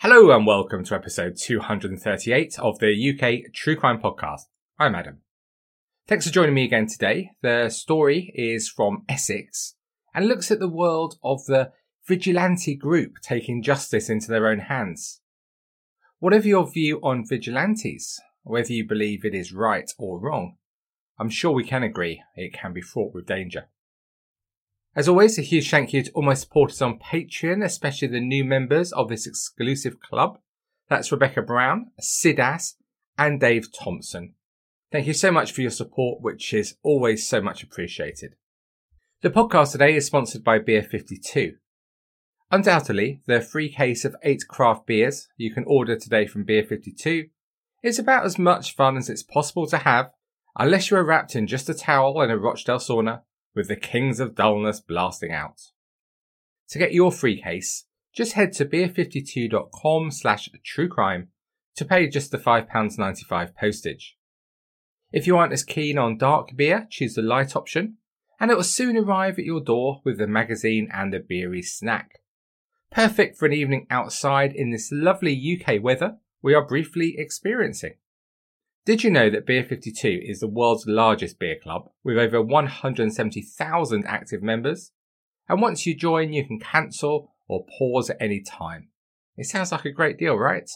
Hello and welcome to episode 238 of the UK True Crime Podcast. I'm Adam. Thanks for joining me again today. The story is from Essex and looks at the world of the vigilante group taking justice into their own hands. Whatever your view on vigilantes, whether you believe it is right or wrong, I'm sure we can agree it can be fraught with danger. As always, a huge thank you to all my supporters on Patreon, especially the new members of this exclusive club. That's Rebecca Brown, Sid Ass, and Dave Thompson. Thank you so much for your support, which is always so much appreciated. The podcast today is sponsored by Beer 52. Undoubtedly, the free case of eight craft beers you can order today from Beer 52 is about as much fun as it's possible to have, unless you are wrapped in just a towel and a Rochdale sauna with the Kings of Dullness blasting out. To get your free case, just head to beer52.com slash truecrime to pay just the £5.95 postage. If you aren't as keen on dark beer, choose the light option, and it will soon arrive at your door with the magazine and a beery snack. Perfect for an evening outside in this lovely UK weather we are briefly experiencing. Did you know that Beer 52 is the world's largest beer club with over 170,000 active members? And once you join, you can cancel or pause at any time. It sounds like a great deal, right?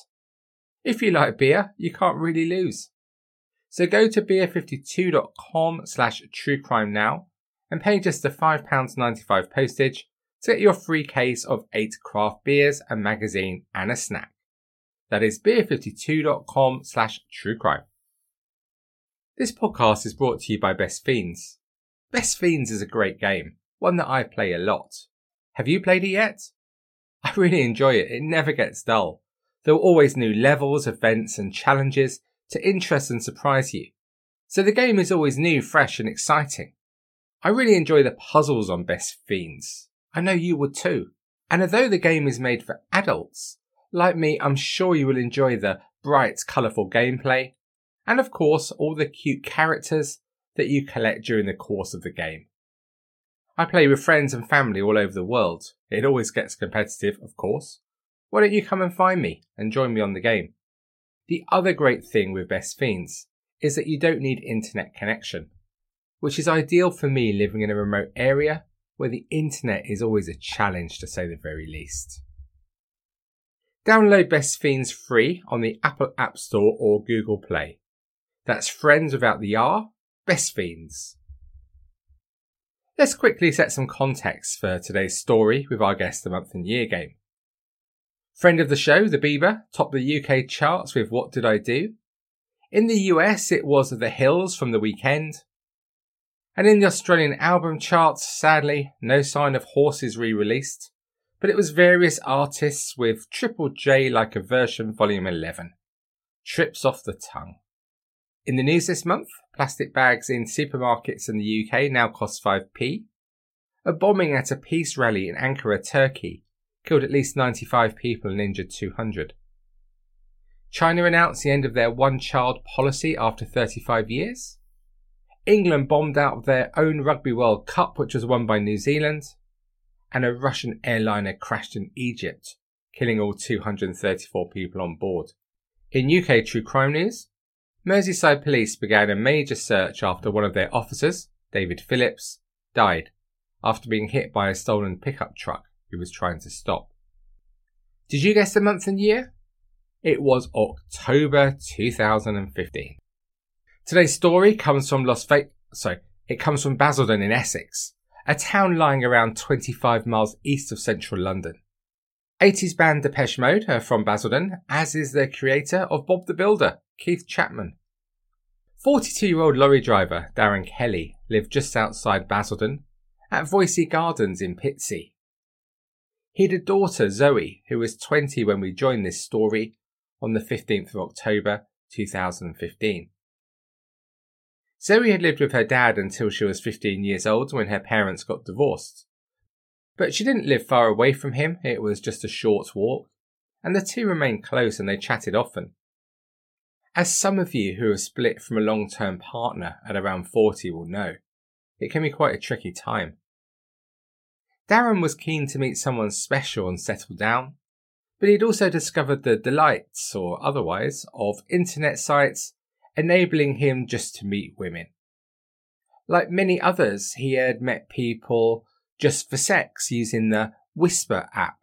If you like beer, you can't really lose. So go to beer52.com slash truecrime now and pay just the £5.95 postage to get your free case of eight craft beers, a magazine and a snack. That is beer52.com slash truecrime. This podcast is brought to you by Best Fiends. Best Fiends is a great game, one that I play a lot. Have you played it yet? I really enjoy it, it never gets dull. There are always new levels, events, and challenges to interest and surprise you. So the game is always new, fresh, and exciting. I really enjoy the puzzles on Best Fiends. I know you would too. And although the game is made for adults, like me, I'm sure you will enjoy the bright, colourful gameplay, and of course all the cute characters that you collect during the course of the game. I play with friends and family all over the world. It always gets competitive, of course. Why don't you come and find me and join me on the game? The other great thing with Best Fiends is that you don't need internet connection, which is ideal for me living in a remote area where the internet is always a challenge to say the very least. Download Best Fiends free on the Apple App Store or Google Play. That's friends without the R, best fiends. Let's quickly set some context for today's story with our guest the month and year game. Friend of the show, The Bieber, topped the UK charts with What Did I Do? In the US, it was The Hills from the Weeknd. And in the Australian album charts, sadly, no sign of Horses re released, but it was various artists with Triple J like a version volume 11. Trips off the tongue. In the news this month, plastic bags in supermarkets in the UK now cost 5p. A bombing at a peace rally in Ankara, Turkey, killed at least 95 people and injured 200. China announced the end of their one child policy after 35 years. England bombed out of their own Rugby World Cup, which was won by New Zealand. And a Russian airliner crashed in Egypt, killing all 234 people on board. In UK true crime news, Merseyside police began a major search after one of their officers, David Phillips, died after being hit by a stolen pickup truck he was trying to stop. Did you guess the month and year? It was October 2015. Today's story comes from Las Vegas, sorry, it comes from Basildon in Essex, a town lying around 25 miles east of central London. 80s band Depeche Mode are from Basildon, as is their creator of Bob the Builder, Keith Chapman. 42 year old lorry driver Darren Kelly lived just outside Basildon at Voysey Gardens in Pitsea. He had a daughter, Zoe, who was 20 when we joined this story on the 15th of October 2015. Zoe had lived with her dad until she was 15 years old when her parents got divorced. But she didn't live far away from him, it was just a short walk, and the two remained close and they chatted often. As some of you who have split from a long term partner at around 40 will know, it can be quite a tricky time. Darren was keen to meet someone special and settle down, but he'd also discovered the delights, or otherwise, of internet sites, enabling him just to meet women. Like many others, he had met people just for sex using the Whisper app,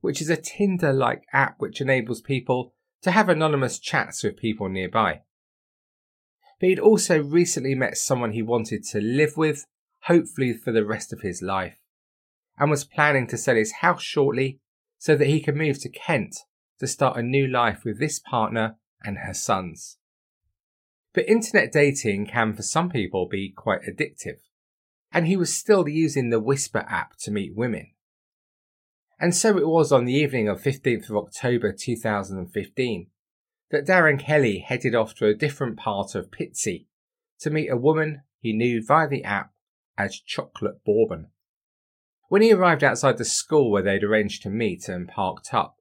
which is a Tinder like app which enables people to have anonymous chats with people nearby. But he'd also recently met someone he wanted to live with, hopefully for the rest of his life, and was planning to sell his house shortly so that he could move to Kent to start a new life with this partner and her sons. But internet dating can for some people be quite addictive, and he was still using the Whisper app to meet women. And so it was on the evening of 15th of October 2015 that Darren Kelly headed off to a different part of Pitsea to meet a woman he knew via the app as Chocolate Bourbon. When he arrived outside the school where they'd arranged to meet and parked up,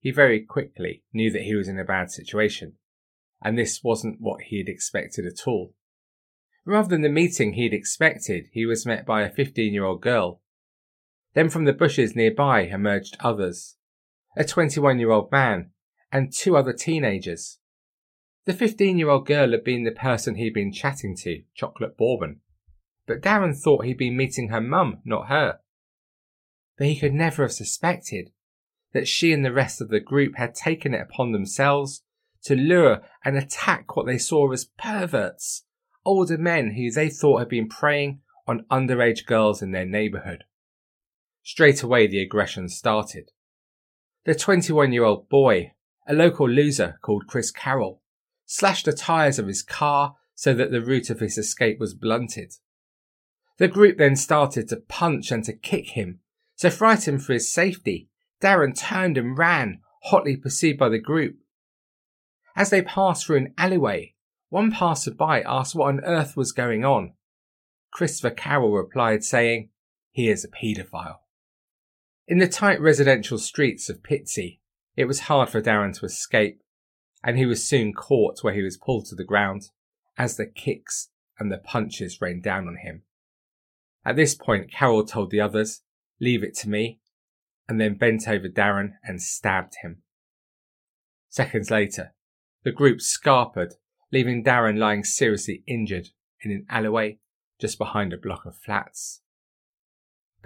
he very quickly knew that he was in a bad situation, and this wasn't what he had expected at all. Rather than the meeting he'd expected, he was met by a 15 year old girl then from the bushes nearby emerged others a 21 year old man and two other teenagers. The 15 year old girl had been the person he'd been chatting to, Chocolate Bourbon, but Darren thought he'd been meeting her mum, not her. But he could never have suspected that she and the rest of the group had taken it upon themselves to lure and attack what they saw as perverts, older men who they thought had been preying on underage girls in their neighbourhood. Straight away, the aggression started. The 21 year old boy, a local loser called Chris Carroll, slashed the tyres of his car so that the route of his escape was blunted. The group then started to punch and to kick him, so frightened for his safety, Darren turned and ran, hotly pursued by the group. As they passed through an alleyway, one passer-by asked what on earth was going on. Christopher Carroll replied saying, he is a paedophile. In the tight residential streets of Pitsea, it was hard for Darren to escape, and he was soon caught where he was pulled to the ground as the kicks and the punches rained down on him. At this point, Carroll told the others, Leave it to me, and then bent over Darren and stabbed him. Seconds later, the group scarpered, leaving Darren lying seriously injured in an alleyway just behind a block of flats.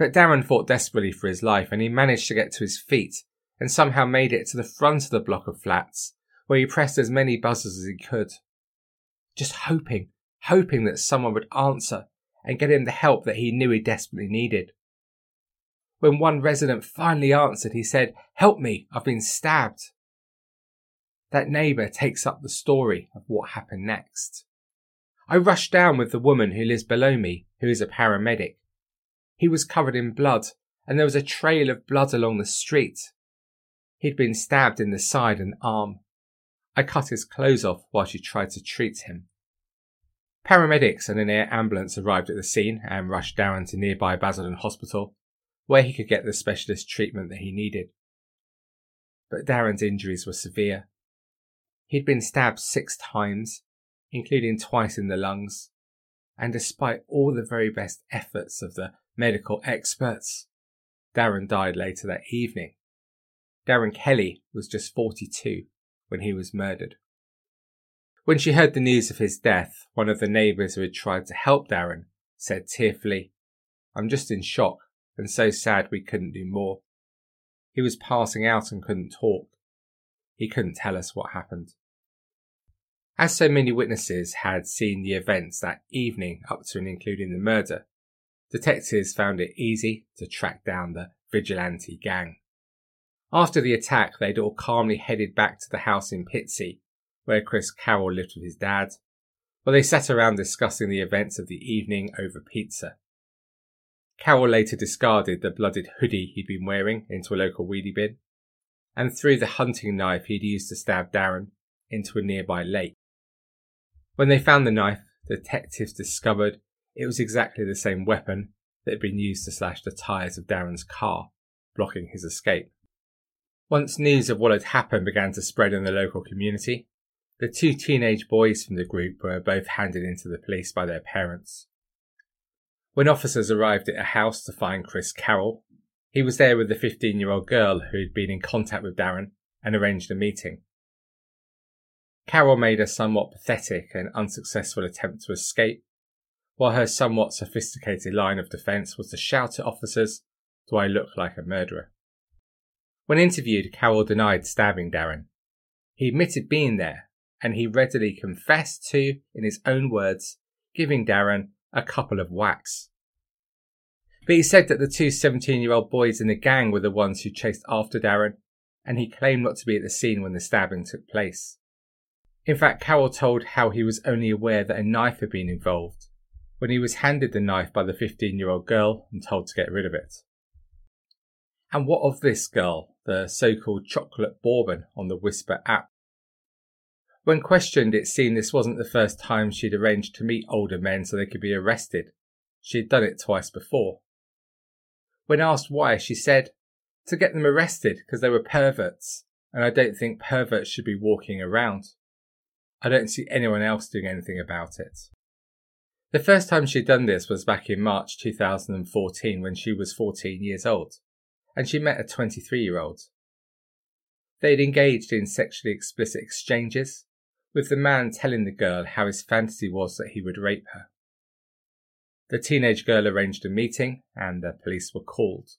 But Darren fought desperately for his life and he managed to get to his feet and somehow made it to the front of the block of flats where he pressed as many buzzers as he could. Just hoping, hoping that someone would answer and get him the help that he knew he desperately needed. When one resident finally answered, he said, Help me, I've been stabbed. That neighbour takes up the story of what happened next. I rushed down with the woman who lives below me, who is a paramedic, he was covered in blood, and there was a trail of blood along the street. He'd been stabbed in the side and arm. I cut his clothes off while she tried to treat him. Paramedics and an air ambulance arrived at the scene and rushed Darren to nearby Basildon Hospital, where he could get the specialist treatment that he needed. But Darren's injuries were severe. He'd been stabbed six times, including twice in the lungs, and despite all the very best efforts of the medical experts. Darren died later that evening. Darren Kelly was just 42 when he was murdered. When she heard the news of his death, one of the neighbours who had tried to help Darren said tearfully, I'm just in shock and so sad we couldn't do more. He was passing out and couldn't talk. He couldn't tell us what happened. As so many witnesses had seen the events that evening up to and including the murder, detectives found it easy to track down the vigilante gang. After the attack, they'd all calmly headed back to the house in Pitsea, where Chris Carroll lived with his dad, where they sat around discussing the events of the evening over pizza. Carroll later discarded the blooded hoodie he'd been wearing into a local weedy bin, and threw the hunting knife he'd used to stab Darren into a nearby lake. When they found the knife, detectives discovered it was exactly the same weapon that had been used to slash the tyres of Darren's car, blocking his escape. Once news of what had happened began to spread in the local community, the two teenage boys from the group were both handed into the police by their parents. When officers arrived at a house to find Chris Carroll, He was there with the 15 year old girl who had been in contact with Darren and arranged a meeting. Carroll made a somewhat pathetic and unsuccessful attempt to escape, while her somewhat sophisticated line of defence was to shout at officers, Do I look like a murderer? When interviewed, Carroll denied stabbing Darren. He admitted being there, and he readily confessed to, in his own words, giving Darren a couple of whacks. But he said that the two 17 year old boys in the gang were the ones who chased after Darren, and he claimed not to be at the scene when the stabbing took place. In fact, Carroll told how he was only aware that a knife had been involved when he was handed the knife by the 15 year old girl and told to get rid of it. And what of this girl, the so called chocolate bourbon on the Whisper app? When questioned, it seemed this wasn't the first time she'd arranged to meet older men so they could be arrested. She had done it twice before. When asked why, she said, to get them arrested because they were perverts, and I don't think perverts should be walking around. I don't see anyone else doing anything about it. The first time she'd done this was back in March 2014 when she was 14 years old, and she met a 23 year old. They'd engaged in sexually explicit exchanges, with the man telling the girl how his fantasy was that he would rape her. The teenage girl arranged a meeting and the police were called.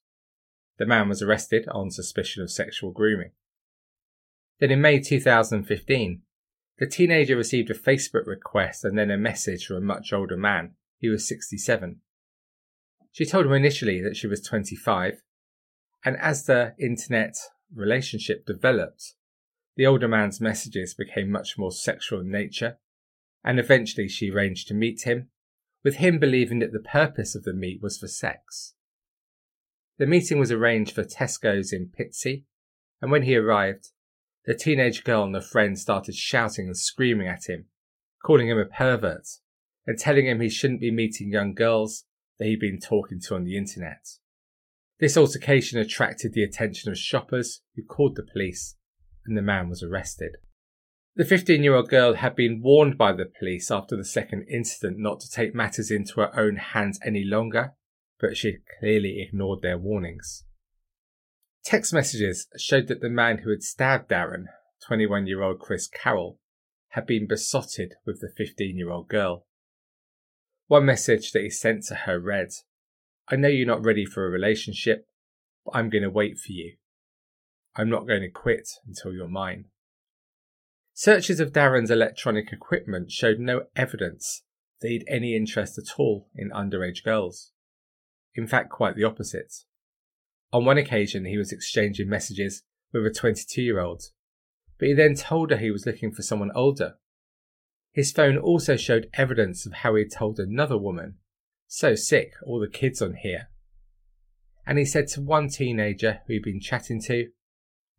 The man was arrested on suspicion of sexual grooming. Then in May 2015, the teenager received a Facebook request and then a message from a much older man. He was 67. She told him initially that she was 25, and as the internet relationship developed, the older man's messages became much more sexual in nature, and eventually she arranged to meet him, with him believing that the purpose of the meet was for sex. The meeting was arranged for Tesco's in Pitsea, and when he arrived, the teenage girl and her friend started shouting and screaming at him, calling him a pervert, and telling him he shouldn't be meeting young girls that he'd been talking to on the internet. This altercation attracted the attention of shoppers who called the police and the man was arrested. The 15 year old girl had been warned by the police after the second incident not to take matters into her own hands any longer, but she clearly ignored their warnings. Text messages showed that the man who had stabbed Darren, 21 year old Chris Carroll, had been besotted with the 15 year old girl. One message that he sent to her read, I know you're not ready for a relationship, but I'm going to wait for you. I'm not going to quit until you're mine. Searches of Darren's electronic equipment showed no evidence that he had any interest at all in underage girls. In fact, quite the opposite. On one occasion, he was exchanging messages with a 22 year old, but he then told her he was looking for someone older. His phone also showed evidence of how he had told another woman, So sick, all the kids on here. And he said to one teenager who he'd been chatting to,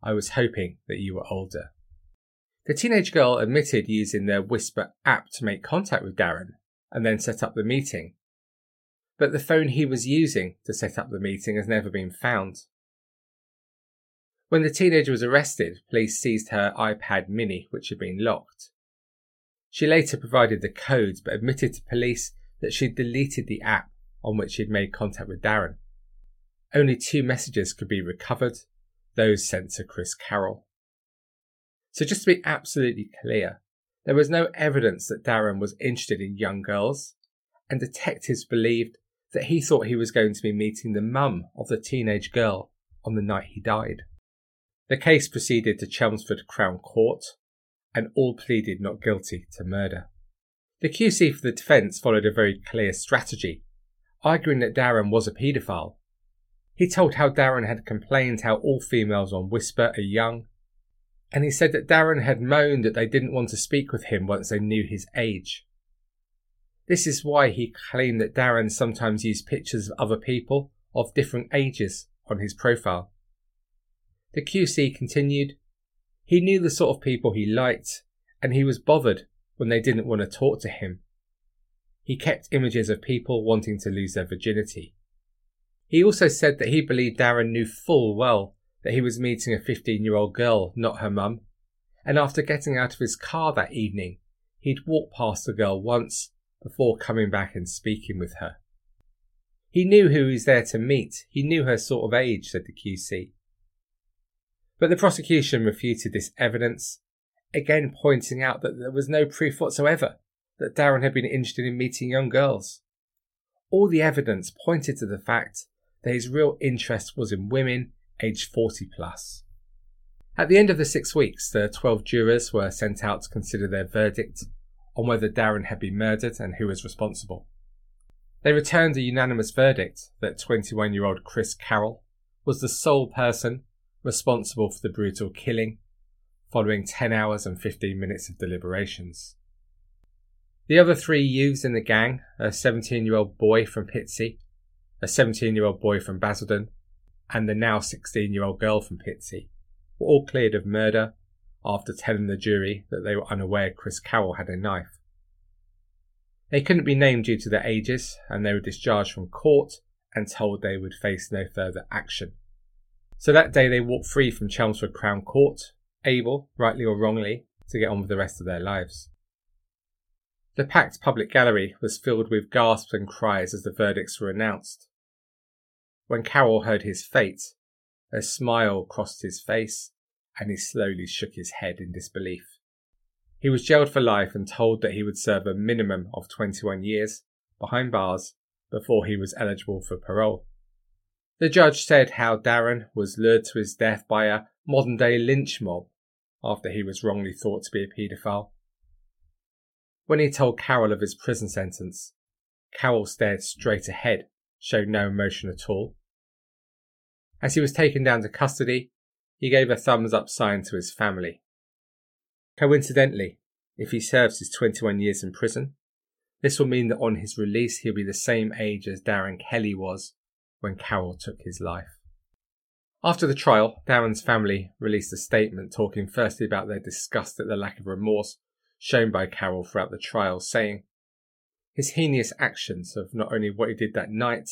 I was hoping that you were older. The teenage girl admitted using their Whisper app to make contact with Darren and then set up the meeting. But the phone he was using to set up the meeting has never been found. When the teenager was arrested, police seized her iPad mini, which had been locked. She later provided the codes but admitted to police that she'd deleted the app on which she'd made contact with Darren. Only two messages could be recovered those sent to Chris Carroll. So, just to be absolutely clear, there was no evidence that Darren was interested in young girls, and detectives believed that he thought he was going to be meeting the mum of the teenage girl on the night he died. The case proceeded to Chelmsford Crown Court, and all pleaded not guilty to murder. The QC for the defence followed a very clear strategy, arguing that Darren was a paedophile he told how Darren had complained how all females on Whisper are young, and he said that Darren had moaned that they didn't want to speak with him once they knew his age. This is why he claimed that Darren sometimes used pictures of other people of different ages on his profile. The QC continued, he knew the sort of people he liked, and he was bothered when they didn't want to talk to him. He kept images of people wanting to lose their virginity. He also said that he believed Darren knew full well that he was meeting a 15 year old girl, not her mum, and after getting out of his car that evening, he'd walked past the girl once before coming back and speaking with her. He knew who he was there to meet. He knew her sort of age, said the QC. But the prosecution refuted this evidence, again pointing out that there was no proof whatsoever that Darren had been interested in meeting young girls. All the evidence pointed to the fact that his real interest was in women aged 40 plus. At the end of the six weeks, the 12 jurors were sent out to consider their verdict on whether Darren had been murdered and who was responsible. They returned a unanimous verdict that 21 year old Chris Carroll was the sole person responsible for the brutal killing, following 10 hours and 15 minutes of deliberations. The other three youths in the gang, a 17 year old boy from Pitsea, a 17 year old boy from Basildon, and the now 16 year old girl from Pitsea, were all cleared of murder after telling the jury that they were unaware Chris Carroll had a knife. They couldn't be named due to their ages, and they were discharged from court and told they would face no further action. So that day they walked free from Chelmsford Crown Court, able, rightly or wrongly, to get on with the rest of their lives. The packed public gallery was filled with gasps and cries as the verdicts were announced. When Carroll heard his fate, a smile crossed his face and he slowly shook his head in disbelief. He was jailed for life and told that he would serve a minimum of 21 years behind bars before he was eligible for parole. The judge said how Darren was lured to his death by a modern day lynch mob after he was wrongly thought to be a paedophile. When he told Carroll of his prison sentence, Carroll stared straight ahead, showed no emotion at all. As he was taken down to custody, he gave a thumbs up sign to his family. Coincidentally, if he serves his 21 years in prison, this will mean that on his release he'll be the same age as Darren Kelly was when Carroll took his life. After the trial, Darren's family released a statement talking firstly about their disgust at the lack of remorse shown by Carroll throughout the trial, saying, His heinous actions of not only what he did that night,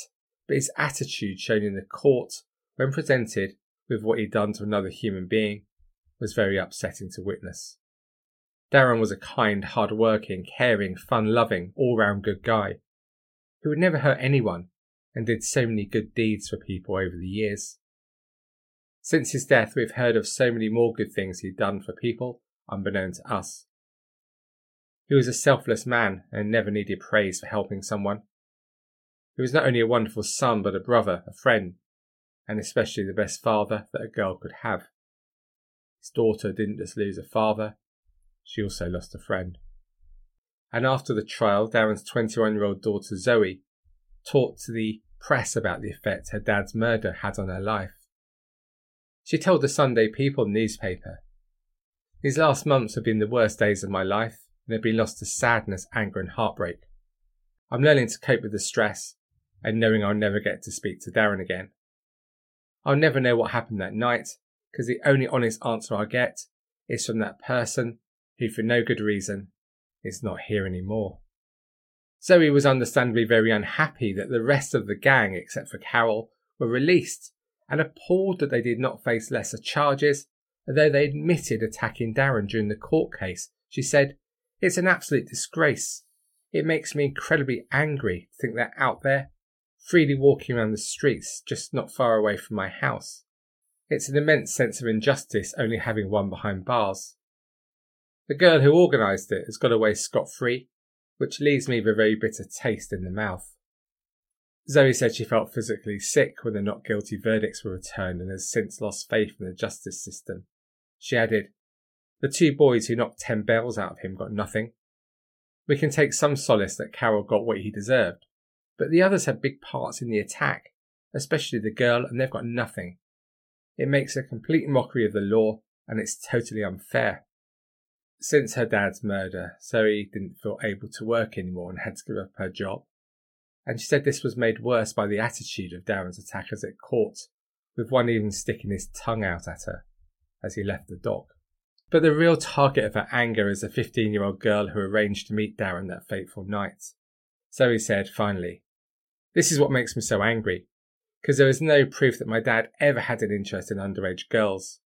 but his attitude shown in the court when presented with what he'd done to another human being was very upsetting to witness. Darren was a kind, hard-working, caring, fun-loving, all-round good guy who would never hurt anyone and did so many good deeds for people over the years. Since his death, we've heard of so many more good things he'd done for people, unbeknown to us. He was a selfless man and never needed praise for helping someone. He was not only a wonderful son, but a brother, a friend, and especially the best father that a girl could have. His daughter didn't just lose a father, she also lost a friend. And after the trial, Darren's 21 year old daughter Zoe talked to the press about the effect her dad's murder had on her life. She told the Sunday People newspaper, These last months have been the worst days of my life and have been lost to sadness, anger, and heartbreak. I'm learning to cope with the stress and knowing I'll never get to speak to Darren again. I'll never know what happened that night because the only honest answer I get is from that person who, for no good reason, is not here anymore. Zoe was understandably very unhappy that the rest of the gang, except for Carroll, were released and appalled that they did not face lesser charges, although they admitted attacking Darren during the court case. She said, It's an absolute disgrace. It makes me incredibly angry to think they're out there, freely walking around the streets just not far away from my house. It's an immense sense of injustice only having one behind bars. The girl who organised it has got away scot free, which leaves me with a very bitter taste in the mouth. Zoe said she felt physically sick when the not guilty verdicts were returned and has since lost faith in the justice system. She added, The two boys who knocked ten bells out of him got nothing. We can take some solace that Carroll got what he deserved, but the others had big parts in the attack, especially the girl, and they've got nothing. It makes a complete mockery of the law, and it's totally unfair. Since her dad's murder, Zoe didn't feel able to work anymore and had to give up her job. And she said this was made worse by the attitude of Darren's attackers at court, with one even sticking his tongue out at her as he left the dock. But the real target of her anger is a 15 year old girl who arranged to meet Darren that fateful night. Zoe said finally, This is what makes me so angry, because there is no proof that my dad ever had an interest in underage girls.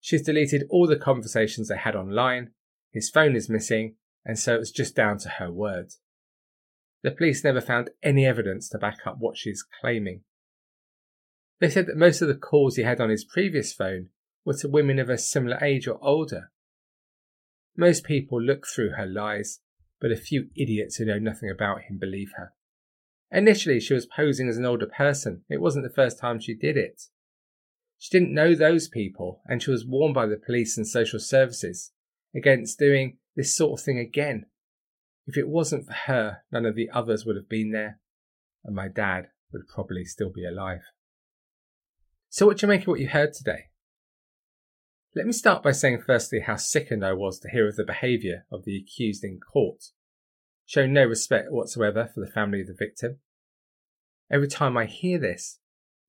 She's deleted all the conversations they had online his phone is missing, and so it's just down to her word. the police never found any evidence to back up what she's claiming. They said that most of the calls he had on his previous phone were to women of a similar age or older. Most people look through her lies, but a few idiots who know nothing about him believe her. Initially, she was posing as an older person. It wasn't the first time she did it. She didn't know those people, and she was warned by the police and social services against doing this sort of thing again. If it wasn't for her, none of the others would have been there, and my dad would probably still be alive. So, what do you make of what you heard today? Let me start by saying firstly how sickened I was to hear of the behaviour of the accused in court, showing no respect whatsoever for the family of the victim. Every time I hear this,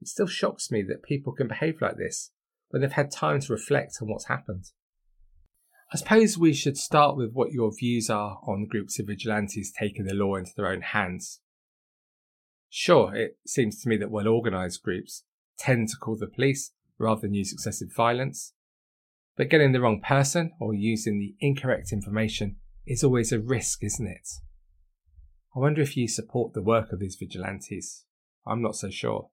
it still shocks me that people can behave like this when they've had time to reflect on what's happened. I suppose we should start with what your views are on groups of vigilantes taking the law into their own hands. Sure, it seems to me that well organised groups tend to call the police rather than use excessive violence. But getting the wrong person or using the incorrect information is always a risk, isn't it? I wonder if you support the work of these vigilantes. I'm not so sure.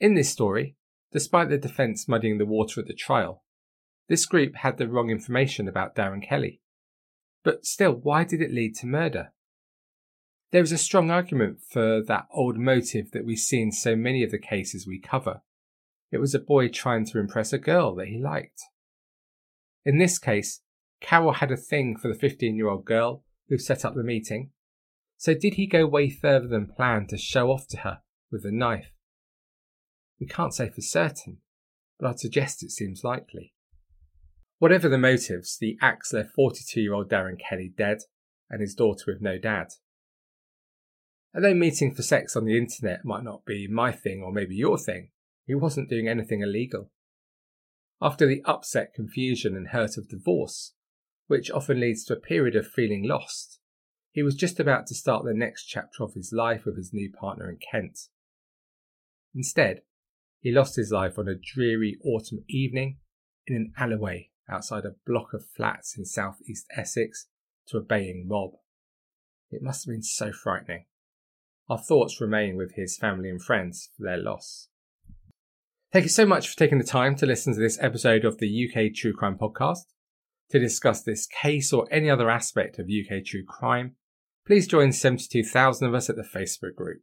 In this story, despite the defence muddying the water at the trial, this group had the wrong information about Darren Kelly. But still, why did it lead to murder? There is a strong argument for that old motive that we see in so many of the cases we cover. It was a boy trying to impress a girl that he liked. In this case, Carroll had a thing for the 15 year old girl who set up the meeting. So did he go way further than planned to show off to her with a knife? We can't say for certain, but I'd suggest it seems likely. Whatever the motives, the axe left 42 year old Darren Kelly dead and his daughter with no dad. Although meeting for sex on the internet might not be my thing or maybe your thing, he wasn't doing anything illegal. After the upset, confusion, and hurt of divorce, which often leads to a period of feeling lost, he was just about to start the next chapter of his life with his new partner in Kent. Instead, he lost his life on a dreary autumn evening in an alleyway outside a block of flats in southeast Essex to a baying mob. It must have been so frightening. Our thoughts remain with his family and friends for their loss. Thank you so much for taking the time to listen to this episode of the UK True Crime Podcast. To discuss this case or any other aspect of UK true crime, please join 72,000 of us at the Facebook group.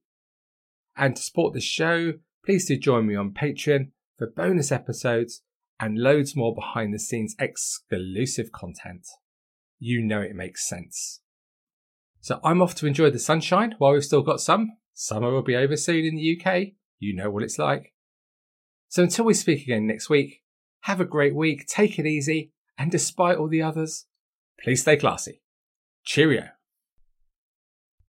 And to support the show, please do join me on Patreon for bonus episodes and loads more behind the scenes exclusive content. You know it makes sense. So I'm off to enjoy the sunshine while we've still got some. Summer will be over soon in the UK. You know what it's like. So until we speak again next week, have a great week, take it easy, and despite all the others, please stay classy. Cheerio.